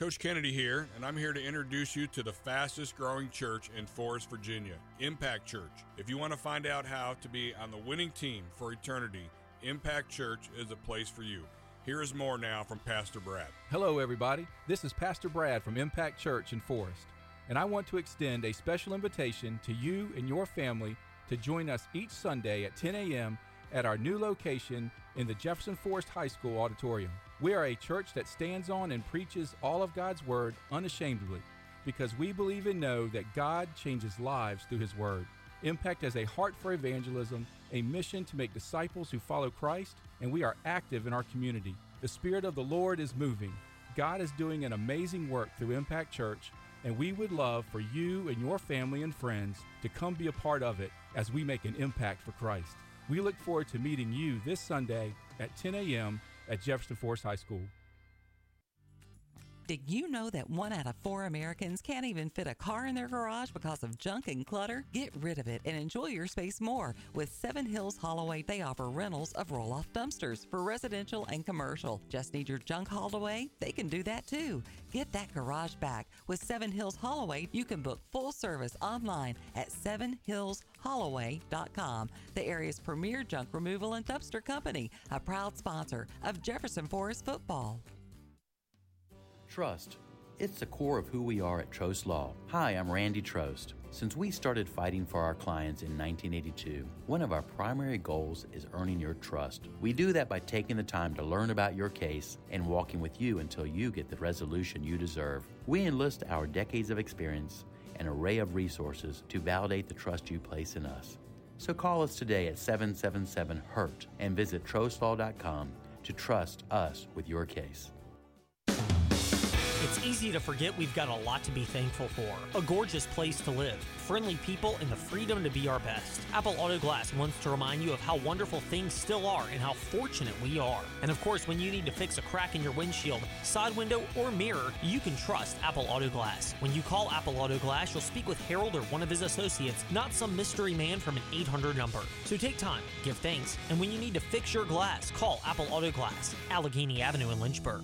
Coach Kennedy here, and I'm here to introduce you to the fastest growing church in Forest, Virginia, Impact Church. If you want to find out how to be on the winning team for eternity, Impact Church is a place for you. Here is more now from Pastor Brad. Hello, everybody. This is Pastor Brad from Impact Church in Forest, and I want to extend a special invitation to you and your family to join us each Sunday at 10 a.m. at our new location in the Jefferson Forest High School auditorium. We are a church that stands on and preaches all of God's Word unashamedly because we believe and know that God changes lives through His Word. Impact has a heart for evangelism, a mission to make disciples who follow Christ, and we are active in our community. The Spirit of the Lord is moving. God is doing an amazing work through Impact Church, and we would love for you and your family and friends to come be a part of it as we make an impact for Christ. We look forward to meeting you this Sunday at 10 a.m at Jefferson Forest High School. Did you know that one out of four Americans can't even fit a car in their garage because of junk and clutter? Get rid of it and enjoy your space more. With Seven Hills Haulaway, they offer rentals of roll off dumpsters for residential and commercial. Just need your junk hauled away? They can do that too. Get that garage back. With Seven Hills Haulaway, you can book full service online at sevenhillshaulaway.com, the area's premier junk removal and dumpster company, a proud sponsor of Jefferson Forest football. Trust. It's the core of who we are at Trost Law. Hi, I'm Randy Trost. Since we started fighting for our clients in 1982, one of our primary goals is earning your trust. We do that by taking the time to learn about your case and walking with you until you get the resolution you deserve. We enlist our decades of experience and array of resources to validate the trust you place in us. So call us today at 777 HURT and visit trostlaw.com to trust us with your case. It's easy to forget we've got a lot to be thankful for. A gorgeous place to live, friendly people, and the freedom to be our best. Apple Auto Glass wants to remind you of how wonderful things still are and how fortunate we are. And of course, when you need to fix a crack in your windshield, side window, or mirror, you can trust Apple Auto Glass. When you call Apple Auto Glass, you'll speak with Harold or one of his associates, not some mystery man from an 800 number. So take time, give thanks, and when you need to fix your glass, call Apple Auto Glass, Allegheny Avenue in Lynchburg.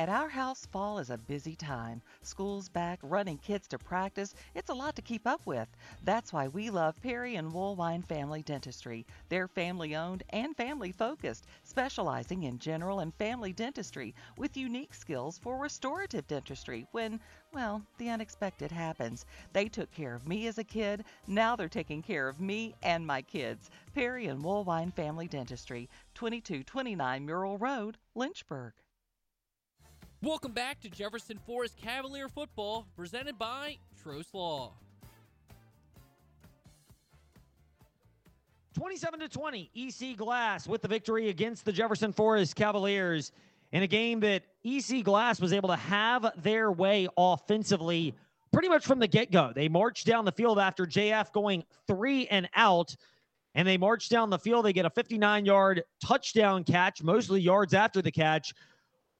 At our house, fall is a busy time. School's back, running kids to practice. It's a lot to keep up with. That's why we love Perry and Woolwine Family Dentistry. They're family owned and family focused, specializing in general and family dentistry with unique skills for restorative dentistry when, well, the unexpected happens. They took care of me as a kid. Now they're taking care of me and my kids. Perry and Woolwine Family Dentistry, 2229 Murrell Road, Lynchburg. Welcome back to Jefferson Forest Cavalier football, presented by Trost Law. 27 to 20, EC Glass with the victory against the Jefferson Forest Cavaliers in a game that EC Glass was able to have their way offensively pretty much from the get go. They marched down the field after JF going three and out, and they marched down the field. They get a 59 yard touchdown catch, mostly yards after the catch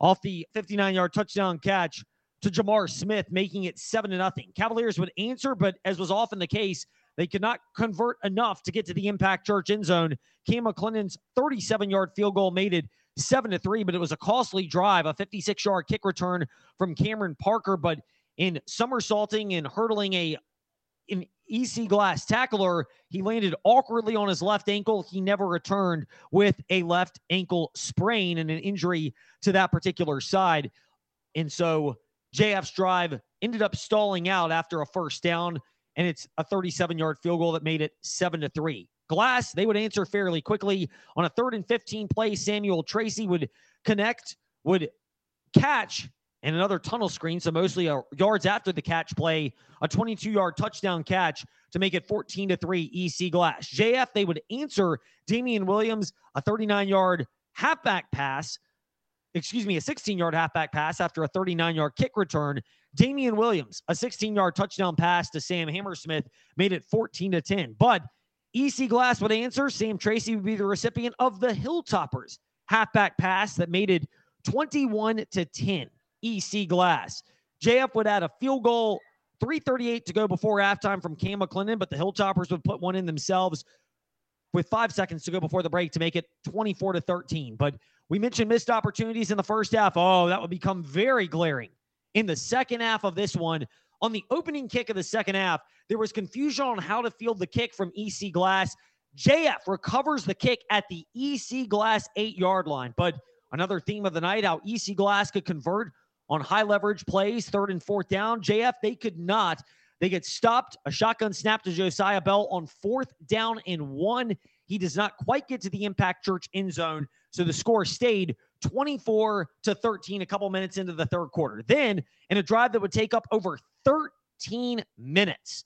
off the 59 yard touchdown catch to Jamar Smith, making it 7 to nothing. Cavaliers would answer, but as was often the case, they could not convert enough to get to the impact church end zone. Cam McClennan's 37 yard field goal made it 7 to 3, but it was a costly drive, a 56 yard kick return from Cameron Parker. But in somersaulting and hurdling a an EC Glass tackler. He landed awkwardly on his left ankle. He never returned with a left ankle sprain and an injury to that particular side. And so JF's drive ended up stalling out after a first down, and it's a 37 yard field goal that made it 7 to 3. Glass, they would answer fairly quickly. On a third and 15 play, Samuel Tracy would connect, would catch and another tunnel screen. So mostly a yards after the catch play, a 22 yard touchdown catch to make it 14 to 3 EC Glass. JF, they would answer Damian Williams, a 39 yard halfback pass. Excuse me, a 16 yard halfback pass after a 39 yard kick return. Damian Williams, a 16 yard touchdown pass to Sam Hammersmith, made it 14 to 10. But EC Glass would answer. Sam Tracy would be the recipient of the Hilltoppers halfback pass that made it 21 to 10. EC Glass. JF would add a field goal, 338 to go before halftime from Cam McClennan, but the Hilltoppers would put one in themselves with five seconds to go before the break to make it 24 to 13. But we mentioned missed opportunities in the first half. Oh, that would become very glaring in the second half of this one. On the opening kick of the second half, there was confusion on how to field the kick from EC Glass. JF recovers the kick at the EC Glass eight yard line. But another theme of the night how EC Glass could convert on high leverage plays, third and fourth down. JF, they could not. They get stopped. A shotgun snap to Josiah Bell on fourth down and one. He does not quite get to the Impact Church end zone. So the score stayed 24 to 13 a couple minutes into the third quarter. Then, in a drive that would take up over 13 minutes,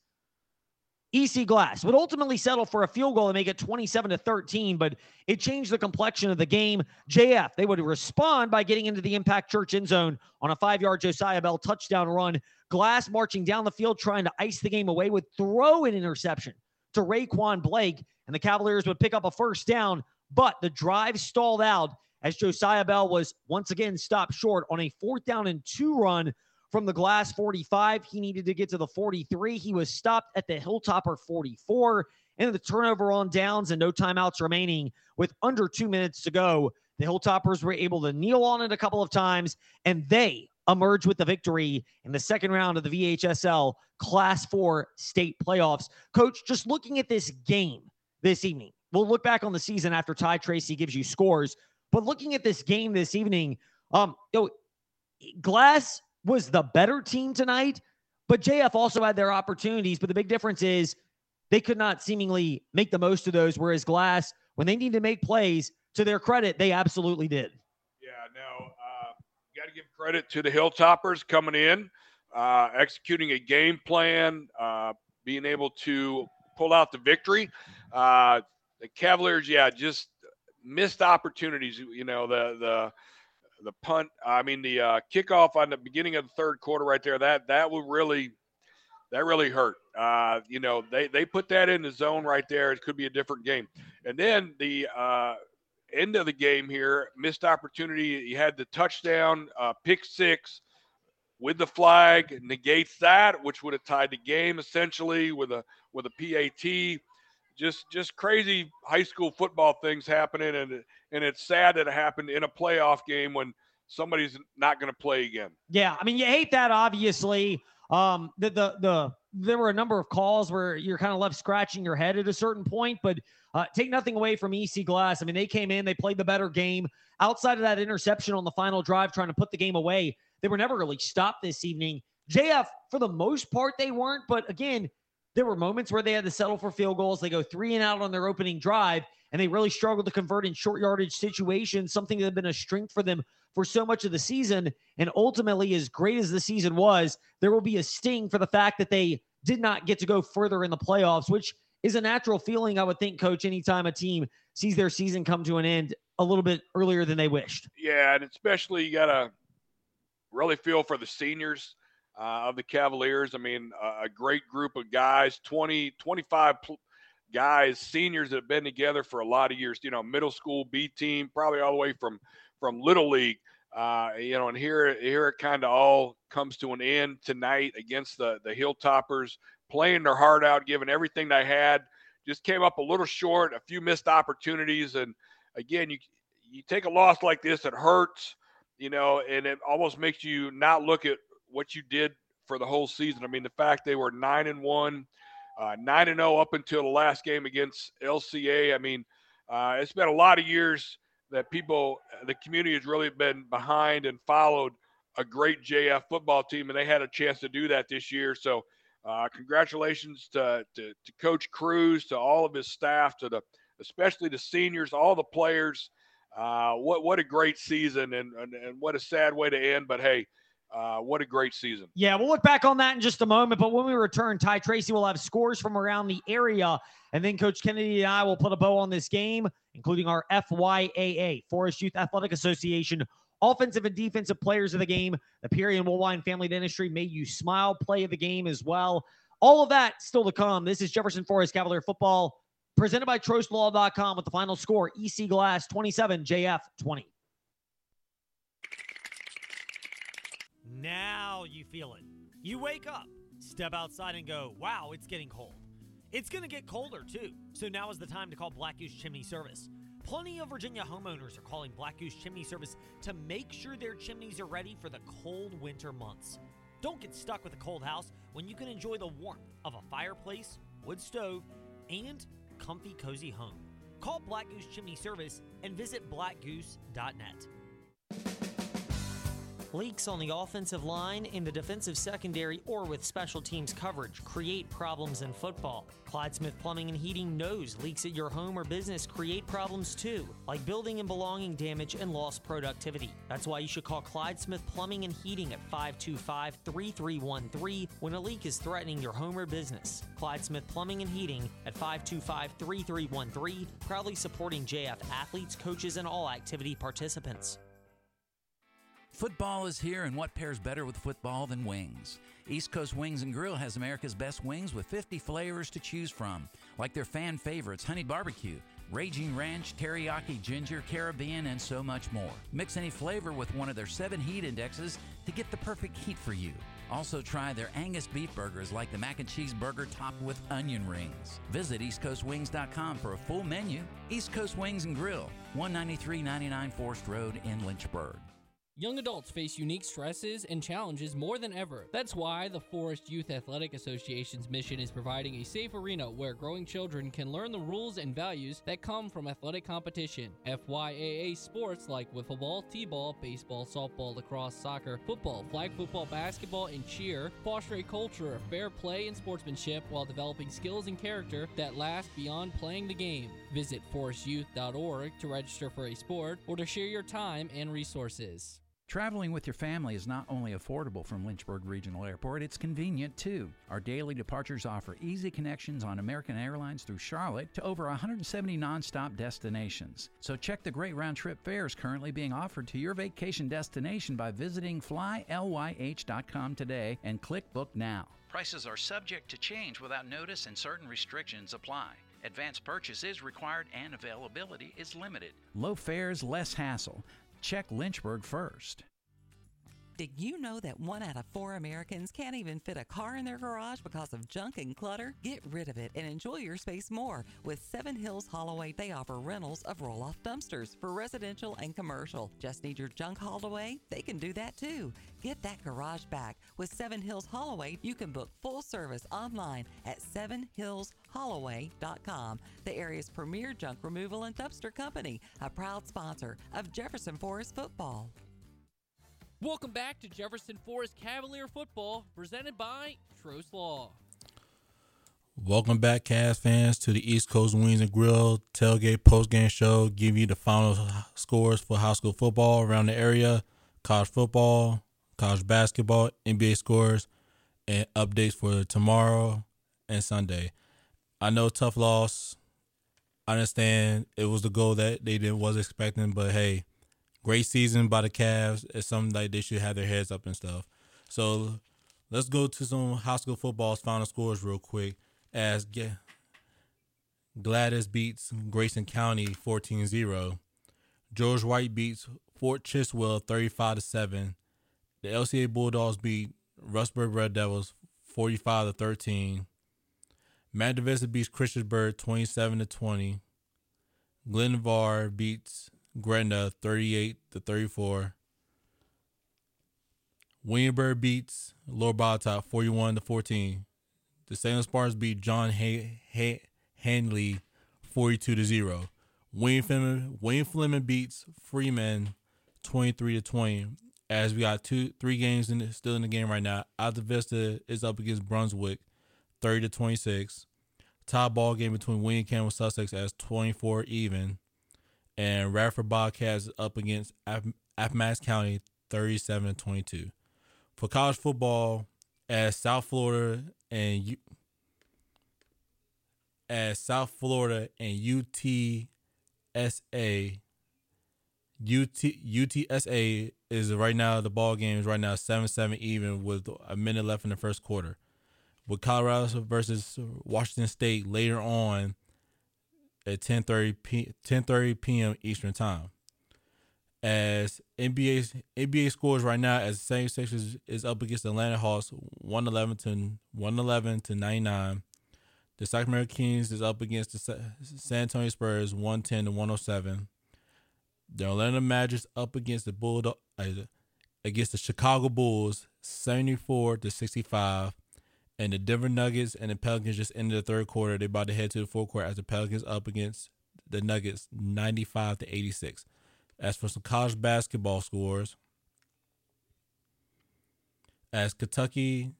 EC Glass would ultimately settle for a field goal and make it 27 to 13, but it changed the complexion of the game. JF, they would respond by getting into the Impact Church end zone on a five yard Josiah Bell touchdown run. Glass marching down the field trying to ice the game away would throw an interception to Raquan Blake, and the Cavaliers would pick up a first down, but the drive stalled out as Josiah Bell was once again stopped short on a fourth down and two run from the glass 45. He needed to get to the 43. He was stopped at the Hilltopper 44. And the turnover on downs and no timeouts remaining with under two minutes to go. The Hilltoppers were able to kneel on it a couple of times, and they emerge with the victory in the second round of the VHSL Class 4 state playoffs. Coach, just looking at this game this evening, we'll look back on the season after Ty Tracy gives you scores, but looking at this game this evening, um, you know, Glass was the better team tonight, but JF also had their opportunities. But the big difference is they could not seemingly make the most of those, whereas Glass, when they need to make plays, to their credit, they absolutely did. Yeah, no, uh, got to give credit to the Hilltoppers coming in, uh, executing a game plan, uh, being able to pull out the victory. Uh, the Cavaliers, yeah, just missed opportunities. You know, the the the punt. I mean, the uh, kickoff on the beginning of the third quarter, right there. That that would really that really hurt. Uh, you know, they they put that in the zone right there. It could be a different game. And then the uh, end of the game here, missed opportunity. You had the touchdown, uh, pick six with the flag negates that, which would have tied the game essentially with a with a PAT just just crazy high school football things happening and and it's sad that it happened in a playoff game when somebody's not going to play again. Yeah, I mean you hate that obviously. Um the the the there were a number of calls where you're kind of left scratching your head at a certain point, but uh, take nothing away from EC Glass. I mean, they came in, they played the better game. Outside of that interception on the final drive, trying to put the game away, they were never really stopped this evening. JF, for the most part, they weren't. But again, there were moments where they had to settle for field goals. They go three and out on their opening drive, and they really struggled to convert in short yardage situations, something that had been a strength for them for so much of the season. And ultimately, as great as the season was, there will be a sting for the fact that they did not get to go further in the playoffs, which is a natural feeling, I would think, coach, anytime a team sees their season come to an end a little bit earlier than they wished. Yeah, and especially you got to really feel for the seniors uh, of the Cavaliers. I mean, a great group of guys, 20, 25 pl- guys, seniors that have been together for a lot of years. You know, middle school B team, probably all the way from from little league. Uh, you know, and here here it kind of all comes to an end tonight against the the Hilltoppers, playing their heart out, giving everything they had. Just came up a little short, a few missed opportunities, and again, you you take a loss like this, it hurts, you know, and it almost makes you not look at what you did for the whole season. I mean, the fact they were nine and one, uh, nine and zero oh up until the last game against LCA. I mean, uh, it's been a lot of years that people, the community has really been behind and followed a great JF football team, and they had a chance to do that this year. So, uh, congratulations to, to, to Coach Cruz, to all of his staff, to the especially the seniors, all the players. Uh, what what a great season, and, and and what a sad way to end. But hey, uh, what a great season. Yeah, we'll look back on that in just a moment. But when we return, Ty Tracy will have scores from around the area. And then Coach Kennedy and I will put a bow on this game, including our FYAA, Forest Youth Athletic Association, offensive and defensive players of the game. The Perry and Woolwine Family Dentistry May you smile play of the game as well. All of that still to come. This is Jefferson Forest Cavalier football presented by TrostLaw.com with the final score EC Glass 27, JF 20. Now you feel it. You wake up, step outside, and go, wow, it's getting cold. It's going to get colder too, so now is the time to call Black Goose Chimney Service. Plenty of Virginia homeowners are calling Black Goose Chimney Service to make sure their chimneys are ready for the cold winter months. Don't get stuck with a cold house when you can enjoy the warmth of a fireplace, wood stove, and comfy, cozy home. Call Black Goose Chimney Service and visit blackgoose.net. Leaks on the offensive line, in the defensive secondary, or with special teams coverage create problems in football. Clyde Smith Plumbing and Heating knows leaks at your home or business create problems too, like building and belonging damage and lost productivity. That's why you should call Clyde Smith Plumbing and Heating at 525 3313 when a leak is threatening your home or business. Clyde Smith Plumbing and Heating at 525 3313, proudly supporting JF athletes, coaches, and all activity participants. Football is here, and what pairs better with football than wings? East Coast Wings and Grill has America's best wings with 50 flavors to choose from, like their fan favorites Honey Barbecue, Raging Ranch, Teriyaki Ginger, Caribbean, and so much more. Mix any flavor with one of their seven heat indexes to get the perfect heat for you. Also, try their Angus beef burgers like the mac and cheese burger topped with onion rings. Visit EastCoastWings.com for a full menu. East Coast Wings and Grill, 19399 Forest Road in Lynchburg. Young adults face unique stresses and challenges more than ever. That's why the Forest Youth Athletic Association's mission is providing a safe arena where growing children can learn the rules and values that come from athletic competition. FYAA sports like wiffle ball, t-ball, baseball, softball, lacrosse, soccer, football, flag football, basketball, and cheer foster a culture of fair play and sportsmanship while developing skills and character that last beyond playing the game. Visit forestyouth.org to register for a sport or to share your time and resources. Traveling with your family is not only affordable from Lynchburg Regional Airport, it's convenient too. Our daily departures offer easy connections on American Airlines through Charlotte to over 170 nonstop destinations. So check the great round trip fares currently being offered to your vacation destination by visiting flylyh.com today and click book now. Prices are subject to change without notice and certain restrictions apply. Advance purchase is required and availability is limited. Low fares, less hassle check Lynchburg first. Did you know that one out of four Americans can't even fit a car in their garage because of junk and clutter? Get rid of it and enjoy your space more. With Seven Hills Haul-Away, they offer rentals of roll off dumpsters for residential and commercial. Just need your junk hauled away? They can do that too. Get that garage back. With Seven Hills Haul-Away, you can book full service online at sevenhillshaulaway.com, the area's premier junk removal and dumpster company, a proud sponsor of Jefferson Forest football. Welcome back to Jefferson Forest Cavalier football, presented by Trost Law. Welcome back, Cavs fans, to the East Coast Wings and Grill tailgate postgame show. Give you the final scores for high school football around the area, college football, college basketball, NBA scores, and updates for tomorrow and Sunday. I know tough loss. I understand it was the goal that they didn't was expecting, but hey, great season by the Cavs. It's something like they should have their heads up and stuff. So let's go to some high school football's final scores real quick. As Galax beats Grayson County 14-0. George Wythe beats Fort Chiswell 35 to 7. The LCA Bulldogs beat Rustburg Red Devils 45 to 13. Madison beats Christiansburg 27 to 20. Glenvar beats Gretna 38 to 34. Williamsburg beats Lord Botetourt 41 to 14. The Salem Spartans beat John Hay- Hay- Handley 42 to 0. Wayne Fleming, Wayne Fleming beats Freeman 23 to 20. As we got two, three games in still in the game right now. Altavista is up against Brunswick, 30 to 26. Top ball game between William Campbell Sussex as 24 even and Radford Bobcats up against Appomattox County 37 22. For college football, as South Florida and U- as South Florida and UTSA UT UTSA is right now the ball game is right now 7-7 even with a minute left in the first quarter. With Colorado versus Washington State later on at 10:30 p 10:30 p.m. Eastern Time. As NBA NBA scores right now, as the same section is, is up against the Atlanta Hawks, 111 to 111 to 99. The Sacramento Kings is up against the San Antonio Spurs 110 to 107. The Orlando Magic up against the Bulldog uh, against the Chicago Bulls 74 to 65. And the Denver Nuggets and the Pelicans just ended the third quarter. They're about to head to the fourth quarter as the Pelicans up against the Nuggets 95 to 86. As for some college basketball scores, as Kentucky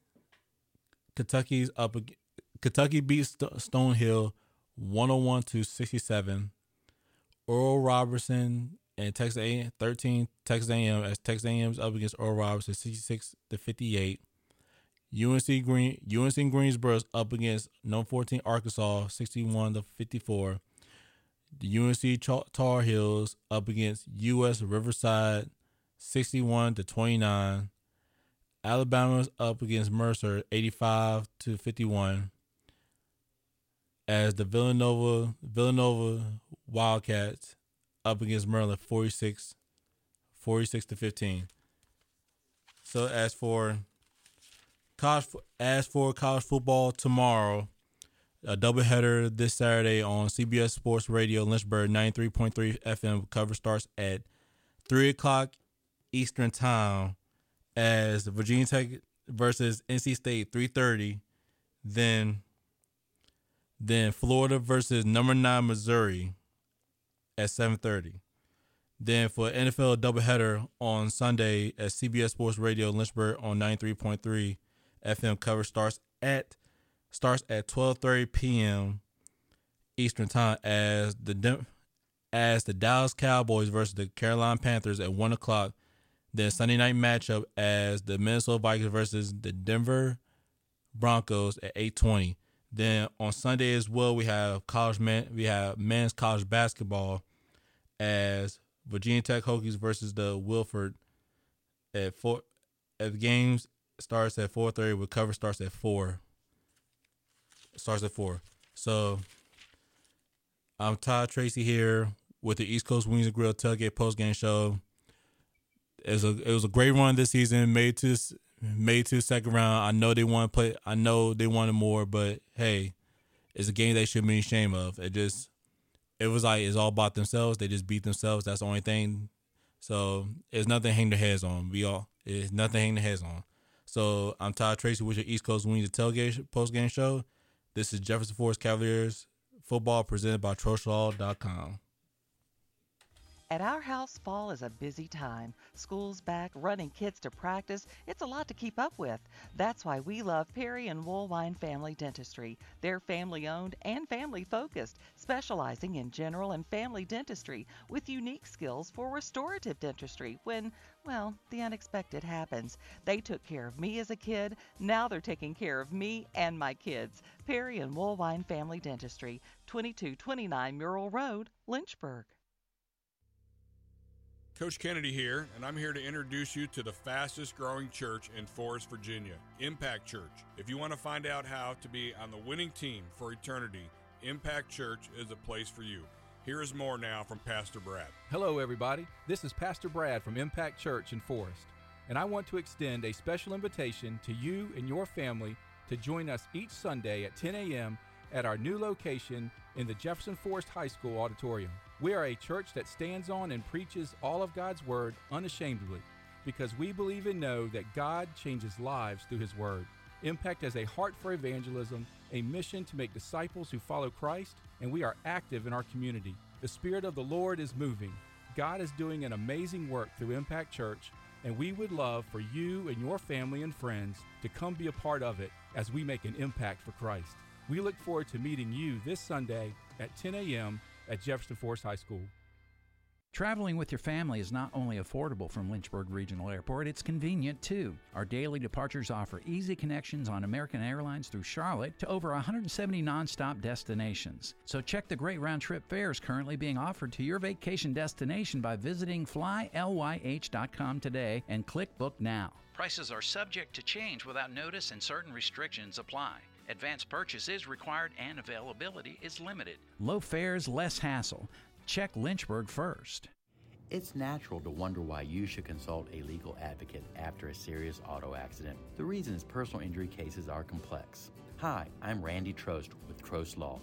Kentucky's up Kentucky beats Stonehill 101 to 67. Earl Robertson and Texas A 13 Texas A&M as Texas A&M is up against Earl Robertson 66 to 58. UNC Green UNC Greensboro is up against No 14 Arkansas 61 to 54. The UNC Tar Heels up against UC Riverside 61 to 29. Alabama's up against Mercer 85 to 51 as the Villanova Villanova Wildcats up against Maryland 46 46 to 15. So as for college as for college football tomorrow, a doubleheader this Saturday on CBS Sports Radio Lynchburg 93.3 FM cover starts at 3 o'clock Eastern Time as Virginia Tech versus NC State 330, then then Florida versus number 9 Missouri at 7:30. Then for NFL doubleheader on Sunday at CBS Sports Radio Lynchburg on 93.3 FM coverage starts at starts at 12:30 p.m. Eastern Time as the as the Dallas Cowboys versus the Carolina Panthers at one o'clock then Sunday night matchup as the Minnesota Vikings versus the Denver Broncos at 8:20. Then on Sunday as well, we have college man, we have men's college basketball as Virginia Tech Hokies versus the Wilford at four. At games starts at 4:30. With cover starts at four. Starts at four. So I'm Todd Tracy here with the East Coast Wings and Grill Tailgate Post Game Show. It was a it was a great run this season. Made to made to second round. I know they want to play. I know they wanted more, but hey, it's a game they should be ashamed of. It just it was like it's all about themselves. They just beat themselves. That's the only thing. So it's nothing hang their heads on. We all it's nothing hang their heads on. So I'm Todd Tracy with your East Coast Wings Tailgate post game show. This is Jefferson Forest Cavaliers football presented by TrostLaw.com. At our house, fall is a busy time. School's back, running kids to practice. It's a lot to keep up with. That's why we love Perry and Woolwine Family Dentistry. They're family owned and family focused, specializing in general and family dentistry with unique skills for restorative dentistry when, well, the unexpected happens. They took care of me as a kid. Now they're taking care of me and my kids. Perry and Woolwine Family Dentistry, 2229 Murrell Road, Lynchburg. Coach Kennedy here, and I'm here to introduce you to the fastest growing church in Forest, Virginia, Impact Church. If you want to find out how to be on the winning team for eternity, Impact Church is a place for you. Here is more now from Pastor Brad. Hello, everybody. This is Pastor Brad from Impact Church in Forest, and I want to extend a special invitation to you and your family to join us each Sunday at 10 a.m. at our new location in the Jefferson Forest High School auditorium. We are a church that stands on and preaches all of God's Word unashamedly because we believe and know that God changes lives through His Word. Impact has a heart for evangelism, a mission to make disciples who follow Christ, and we are active in our community. The Spirit of the Lord is moving. God is doing an amazing work through Impact Church, and we would love for you and your family and friends to come be a part of it as we make an impact for Christ. We look forward to meeting you this Sunday at 10 a.m at Jefferson Forest High School. Traveling with your family is not only affordable from Lynchburg Regional Airport, it's convenient too. Our daily departures offer easy connections on American Airlines through Charlotte to over 170 nonstop destinations. So check the great round trip fares currently being offered to your vacation destination by visiting flylyh.com today and click Book Now. Prices are subject to change without notice and certain restrictions apply. Advance purchase is required and availability is limited. Low fares, less hassle. Check Lynchburg first. It's natural to wonder why you should consult a legal advocate after a serious auto accident. The reason is personal injury cases are complex. Hi, I'm Randy Trost with Trost Law.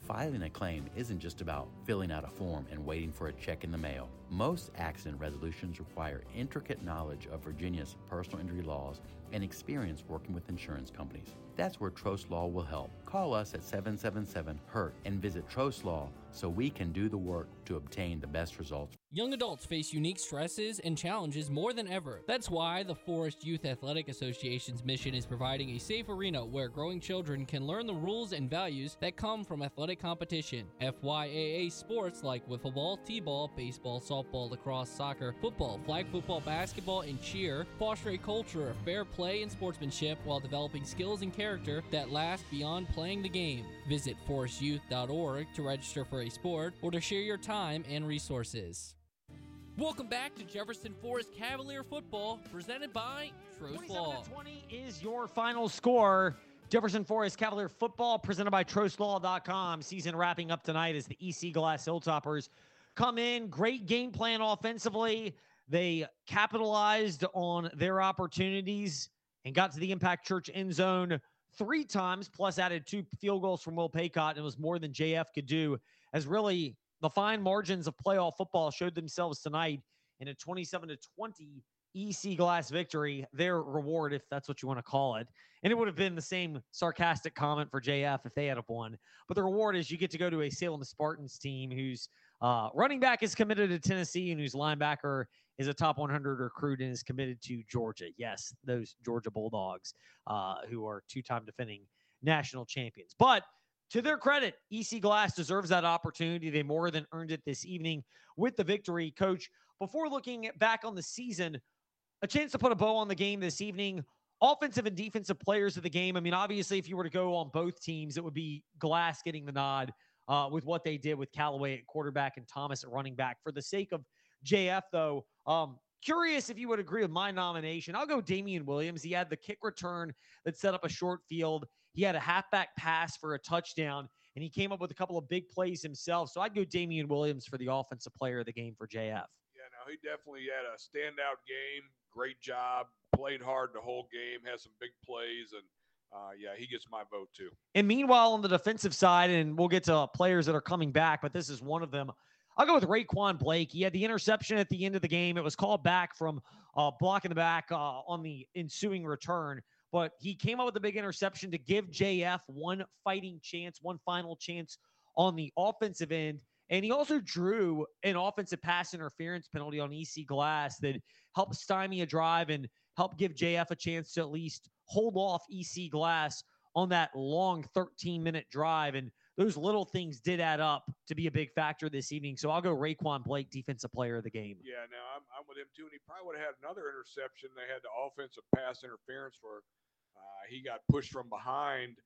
Filing a claim isn't just about filling out a form and waiting for a check in the mail. Most accident resolutions require intricate knowledge of Virginia's personal injury laws and experience working with insurance companies. That's where Trost Law will help. Call us at 777 HURT and visit Trost Law so we can do the work to obtain the best results. Young adults face unique stresses and challenges more than ever. That's why the Forest Youth Athletic Association's mission is providing a safe arena where growing children can learn the rules and values that come from athletic competition. FYAA sports like wiffle ball, t-ball, baseball, softball, lacrosse, soccer, football, flag football, basketball, and cheer foster a culture of fair play and sportsmanship while developing skills and character that last beyond playing the game. Visit forestyouth.org to register for a sport or to share your time and resources. Welcome back to Jefferson Forest Cavalier football, presented by Trost Law. 20 is your final score. Jefferson Forest Cavalier football presented by TrostLaw.com. Season wrapping up tonight as the EC Glass Hilltoppers come in. Great game plan offensively. They capitalized on their opportunities and got to the Impact Church end zone three times, plus added two field goals from Will Paycott, and it was more than JF could do. As really the fine margins of playoff football showed themselves tonight in a 27 to 20 EC Glass victory, their reward, if that's what you want to call it. And it would have been the same sarcastic comment for JF if they had won. But the reward is you get to go to a Salem Spartans team whose uh, running back is committed to Tennessee and whose linebacker is a top 100 recruit and is committed to Georgia. Yes, those Georgia Bulldogs, uh, who are two time defending national champions. But to their credit, EC Glass deserves that opportunity. They more than earned it this evening with the victory. Coach, before looking back on the season, a chance to put a bow on the game this evening. Offensive and defensive players of the game. I mean, obviously, if you were to go on both teams, it would be Glass getting the nod uh, with what they did with Callaway at quarterback and Thomas at running back. For the sake of JF, though, um, curious if you would agree with my nomination. I'll go Damian Williams. He had the kick return that set up a short field. He had a halfback pass for a touchdown, and he came up with a couple of big plays himself. So I'd go Damian Williams for the offensive player of the game for JF. Yeah, no, he definitely had a standout game. Great job. Played hard the whole game. Had some big plays, and uh, yeah, he gets my vote too. And meanwhile, on the defensive side, and we'll get to players that are coming back, but this is one of them. I'll go with Raquan Blake. He had the interception at the end of the game. It was called back from uh, blocking the back uh, on the ensuing return but he came up with a big interception to give JF one fighting chance, one final chance on the offensive end. And he also drew an offensive pass interference penalty on EC Glass that helped stymie a drive and helped give JF a chance to at least hold off EC Glass on that long 13 minute drive. And those little things did add up to be a big factor this evening. So I'll go Raquan Blake, defensive player of the game. Yeah, no, I'm, I'm with him too. And he probably would have had another interception. They had the offensive pass interference for uh, he got pushed from behind.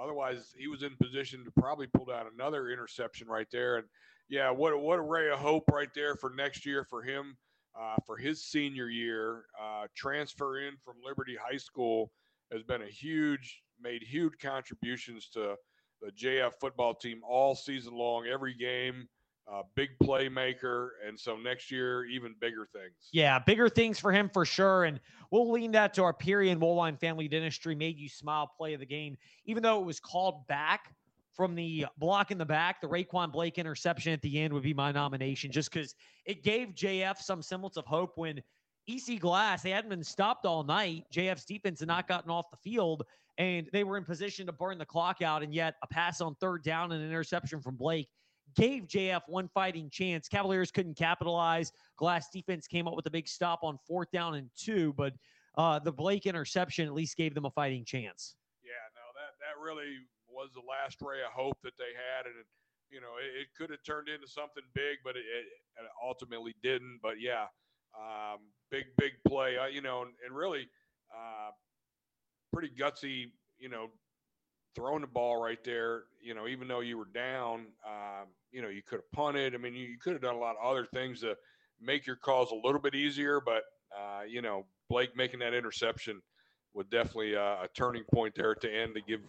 Otherwise, he was in position to probably pull down another interception right there. And yeah, what what a ray of hope right there for next year for him, uh, for his senior year. Uh, transfer in from Liberty High School has been a huge, made huge contributions to the JF football team all season long, every game uh, big playmaker, and so next year even bigger things. Yeah, bigger things for him for sure, and we'll lean that to our Perry and Woolwine Family Dentistry made you smile play of the game, even though it was called back from the block in the back. The Raquan Blake interception at the end would be my nomination, just because it gave JF some semblance of hope when. EC Glass, they hadn't been stopped all night. JF's defense had not gotten off the field, and they were in position to burn the clock out. And yet, a pass on third down and an interception from Blake gave JF one fighting chance. Cavaliers couldn't capitalize. Glass defense came up with a big stop on fourth down and two, but uh, the Blake interception at least gave them a fighting chance. Yeah, no, that that really was the last ray of hope that they had, and it, you know it, it could have turned into something big, but it, it ultimately didn't. But yeah, um, big big play, uh, you know, and, and really uh, pretty gutsy, you know, throwing the ball right there, you know, even though you were down, um, you know, you could have punted. I mean, you, you, could have done a lot of other things to make your calls a little bit easier. But, uh, you know, Blake making that interception was definitely a, a, turning point there the end to give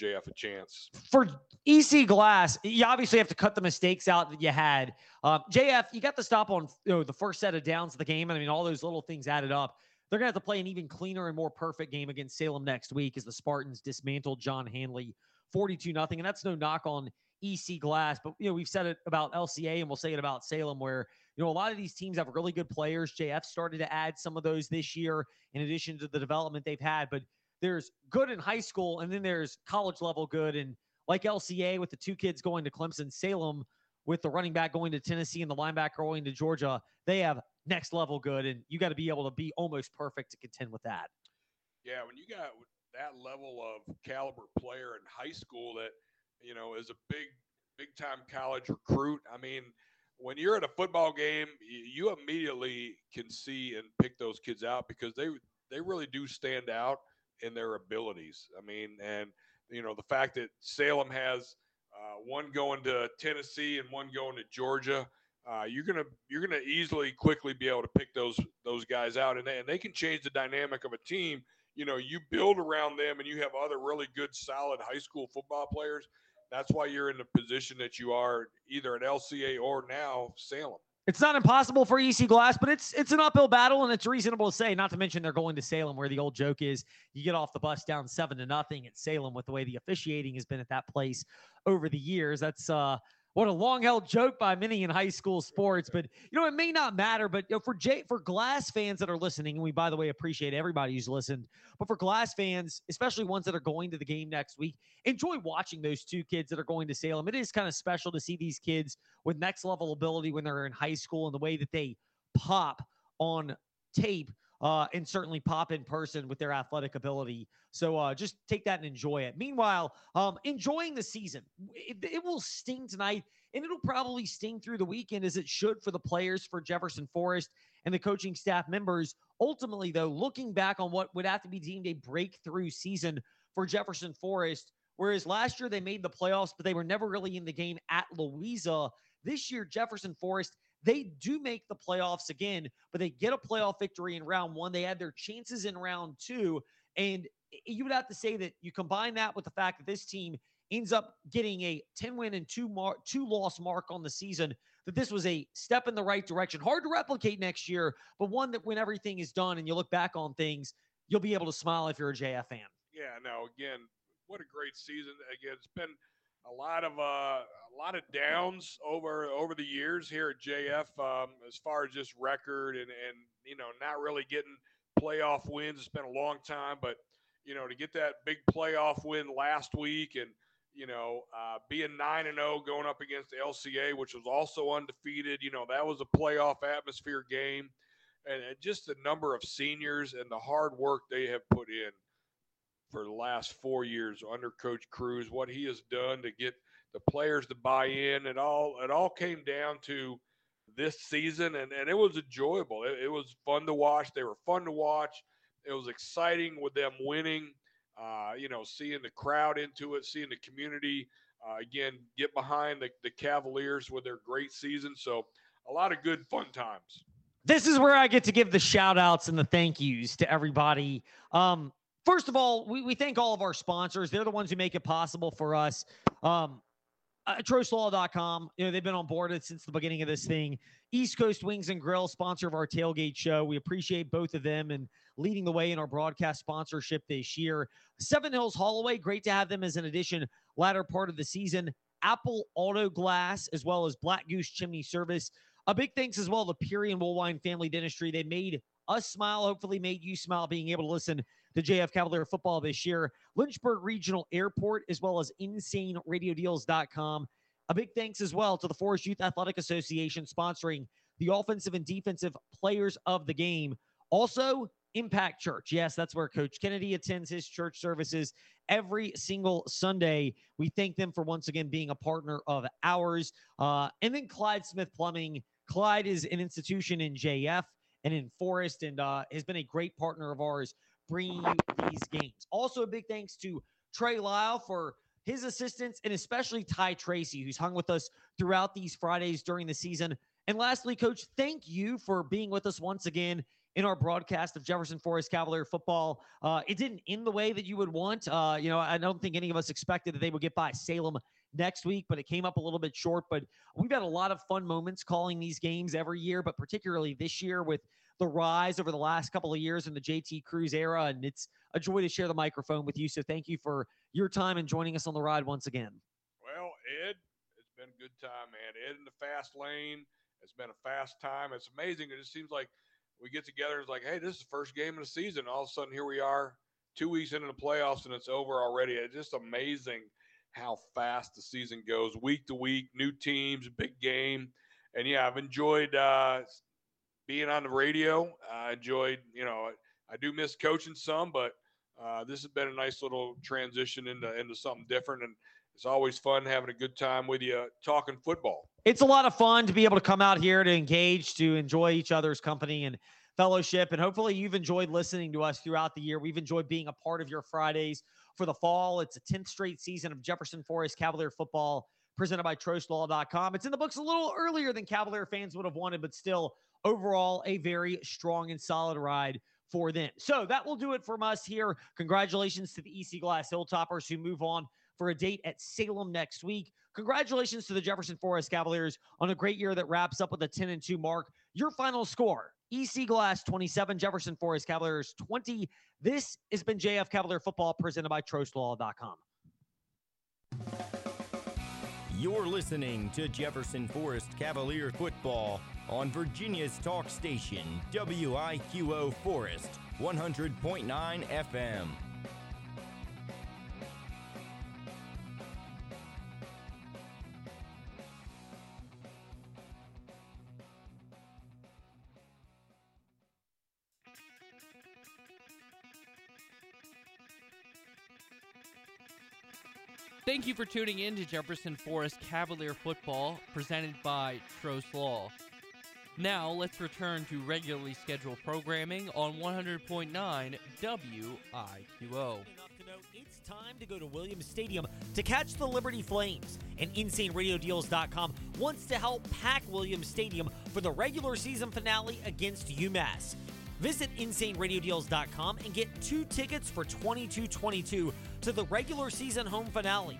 JF a chance. For EC Glass, you obviously have to cut the mistakes out that you had. Um, JF, you got the stop on you know, the first set of downs of the game. I mean, all those little things added up. They're going to have to play an even cleaner and more perfect game against Salem next week as the Spartans dismantled John Handley 42 nothing. And that's no knock on EC Glass, but you know, we've said it about LCA and we'll say it about Salem where, you know, a lot of these teams have really good players. JF started to add some of those this year in addition to the development they've had, but there's good in high school and then there's college level good and like LCA with the two kids going to Clemson, Salem with the running back going to Tennessee and the linebacker going to Georgia, they have next level good, and you got to be able to be almost perfect to contend with that. Yeah, when you got that level of caliber player in high school that you know is a big big time college recruit. I mean, when you're at a football game, you immediately can see and pick those kids out because they they really do stand out in their abilities. I mean, and you know the fact that Salem has uh, one going to Tennessee and one going to Georgia uh, you're gonna you're gonna easily quickly be able to pick those those guys out, and they, and they can change the dynamic of a team. You know, you build around them, and you have other really good, solid high school football players. That's why you're in the position that you are, either at LCA or now Salem. It's not impossible for EC Glass, but it's it's an uphill battle, and it's reasonable to say. Not to mention they're going to Salem, where the old joke is you get off the bus down seven to nothing at Salem with the way the officiating has been at that place over the years. That's uh what a long held joke by many in high school sports. But you know, it may not matter. But you know, for Jay, for Glass fans that are listening, and we by the way appreciate everybody who's listened. But for Glass fans, especially ones that are going to the game next week, enjoy watching those two kids that are going to Salem. It is kind of special to see these kids with next level ability when they're in high school and the way that they pop on tape uh, and certainly pop in person with their athletic ability. So uh, just take that and enjoy it. Meanwhile, um, enjoying the season. It, it, will sting tonight, and it'll probably sting through the weekend as it should for the players for Jefferson Forest and the coaching staff members. Ultimately, though, looking back on what would have to be deemed a breakthrough season for Jefferson Forest, whereas last year they made the playoffs, but they were never really in the game at Louisa. This year, Jefferson Forest they do make the playoffs again, but they get a playoff victory in round one. They had their chances in round two. And you would have to say that you combine that with the fact that this team ends up getting a 10 win and two mar- two loss mark on the season that this was a step in the right direction hard to replicate next year but one that when everything is done and you look back on things you'll be able to smile if you're a JF fan yeah no again what a great season again it's been a lot of uh, a lot of downs over over the years here at JF um, as far as just record and and you know not really getting playoff wins. It's been a long time, but you know to get that big playoff win last week and you know uh, being nine and zero oh going up against LCA, which was also undefeated. You know that was a playoff atmosphere game, and, and just the number of seniors and the hard work they have put in for the last four years under Coach Cruz, what he has done to get the players to buy in. It all it all came down to this season, and, and it was enjoyable. It, it was fun to watch. They were fun to watch. It was exciting with them winning. Uh, you know, seeing the crowd into it, seeing the community uh, again get behind the, the Cavaliers with their great season. So a lot of good fun times. This is where I get to give the shout outs and the thank yous to everybody. Um, first of all, we, we thank all of our sponsors. They're the ones who make it possible for us. Um, uh, TrostLaw.com. You know, they've been on board since the beginning of this thing. East Coast Wings and Grill, sponsor of our tailgate show. We appreciate both of them and leading the way in our broadcast sponsorship this year. Seven Hills Haulaway, great to have them as an addition latter part of the season. Apple Auto Glass, as well as Black Goose Chimney Service. A big thanks as well to Perry and Woolwine Family Dentistry. They made us smile, hopefully made you smile being able to listen to JF Cavalier football this year. Lynchburg Regional Airport, as well as InsaneRadioDeals.com. A big thanks as well to the Forest Youth Athletic Association sponsoring the offensive and defensive players of the game. Also, Impact Church. Yes, that's where Coach Kennedy attends his church services every single Sunday. We thank them for once again being a partner of ours. Uh, and then Clyde Smith Plumbing. Clyde is an institution in JF and in Forest and uh, has been a great partner of ours bringing you these games. Also, a big thanks to Trey Lyle for his assistance and especially Ty Tracy, who's hung with us throughout these Fridays during the season. And lastly, coach, thank you for being with us once again in our broadcast of Jefferson Forest Cavalier football. Uh, it didn't end the way that you would want. Uh, you know, I don't think any of us expected that they would get by Salem next week, but it came up a little bit short. But we've had a lot of fun moments calling these games every year, but particularly this year with the rise over the last couple of years in the JT Cruz era. And it's a joy to share the microphone with you. So thank you for your time and joining us on the ride once again. Well, Ed, it's been a good time, man. Ed in the fast lane. It's been a fast time. It's amazing. It just seems like we get together. It's like, hey, this is the first game of the season. All of a sudden, here we are, two weeks into the playoffs, and it's over already. It's just amazing how fast the season goes, week to week, new teams, big game, and yeah, I've enjoyed uh, being on the radio. I enjoyed, you know, I, do miss coaching some, but uh, this has been a nice little transition into into something different, and it's always fun having a good time with you talking football. It's a lot of fun to be able to come out here to engage, to enjoy each other's company and fellowship. And hopefully, you've enjoyed listening to us throughout the year. We've enjoyed being a part of your Fridays for the fall. It's a 10th straight season of Jefferson Forest Cavalier football presented by TrostLaw.com. It's in the books a little earlier than Cavalier fans would have wanted, but still, overall, a very strong and solid ride for them. So that will do it from us here. Congratulations to the EC Glass Hilltoppers who move on for a date at Salem next week. Congratulations to the Jefferson Forest Cavaliers on a great year that wraps up with a 10 and 2 mark. Your final score EC Glass 27, Jefferson Forest Cavaliers 20. This has been JF Cavalier Football presented by TrostLaw.com. You're listening to Jefferson Forest Cavalier Football on Virginia's talk station, WIQO Forest, 100.9 FM. Thank you for tuning in to Jefferson Forest Cavalier Football, presented by Trost Law. Now, let's return to regularly scheduled programming on 100.9 WIQO. It's time to go to Williams Stadium to catch the Liberty Flames. And InsaneRadioDeals.com wants to help pack Williams Stadium for the regular season finale against UMass. Visit InsaneRadioDeals.com and get two tickets for 2222 to the regular season home finale.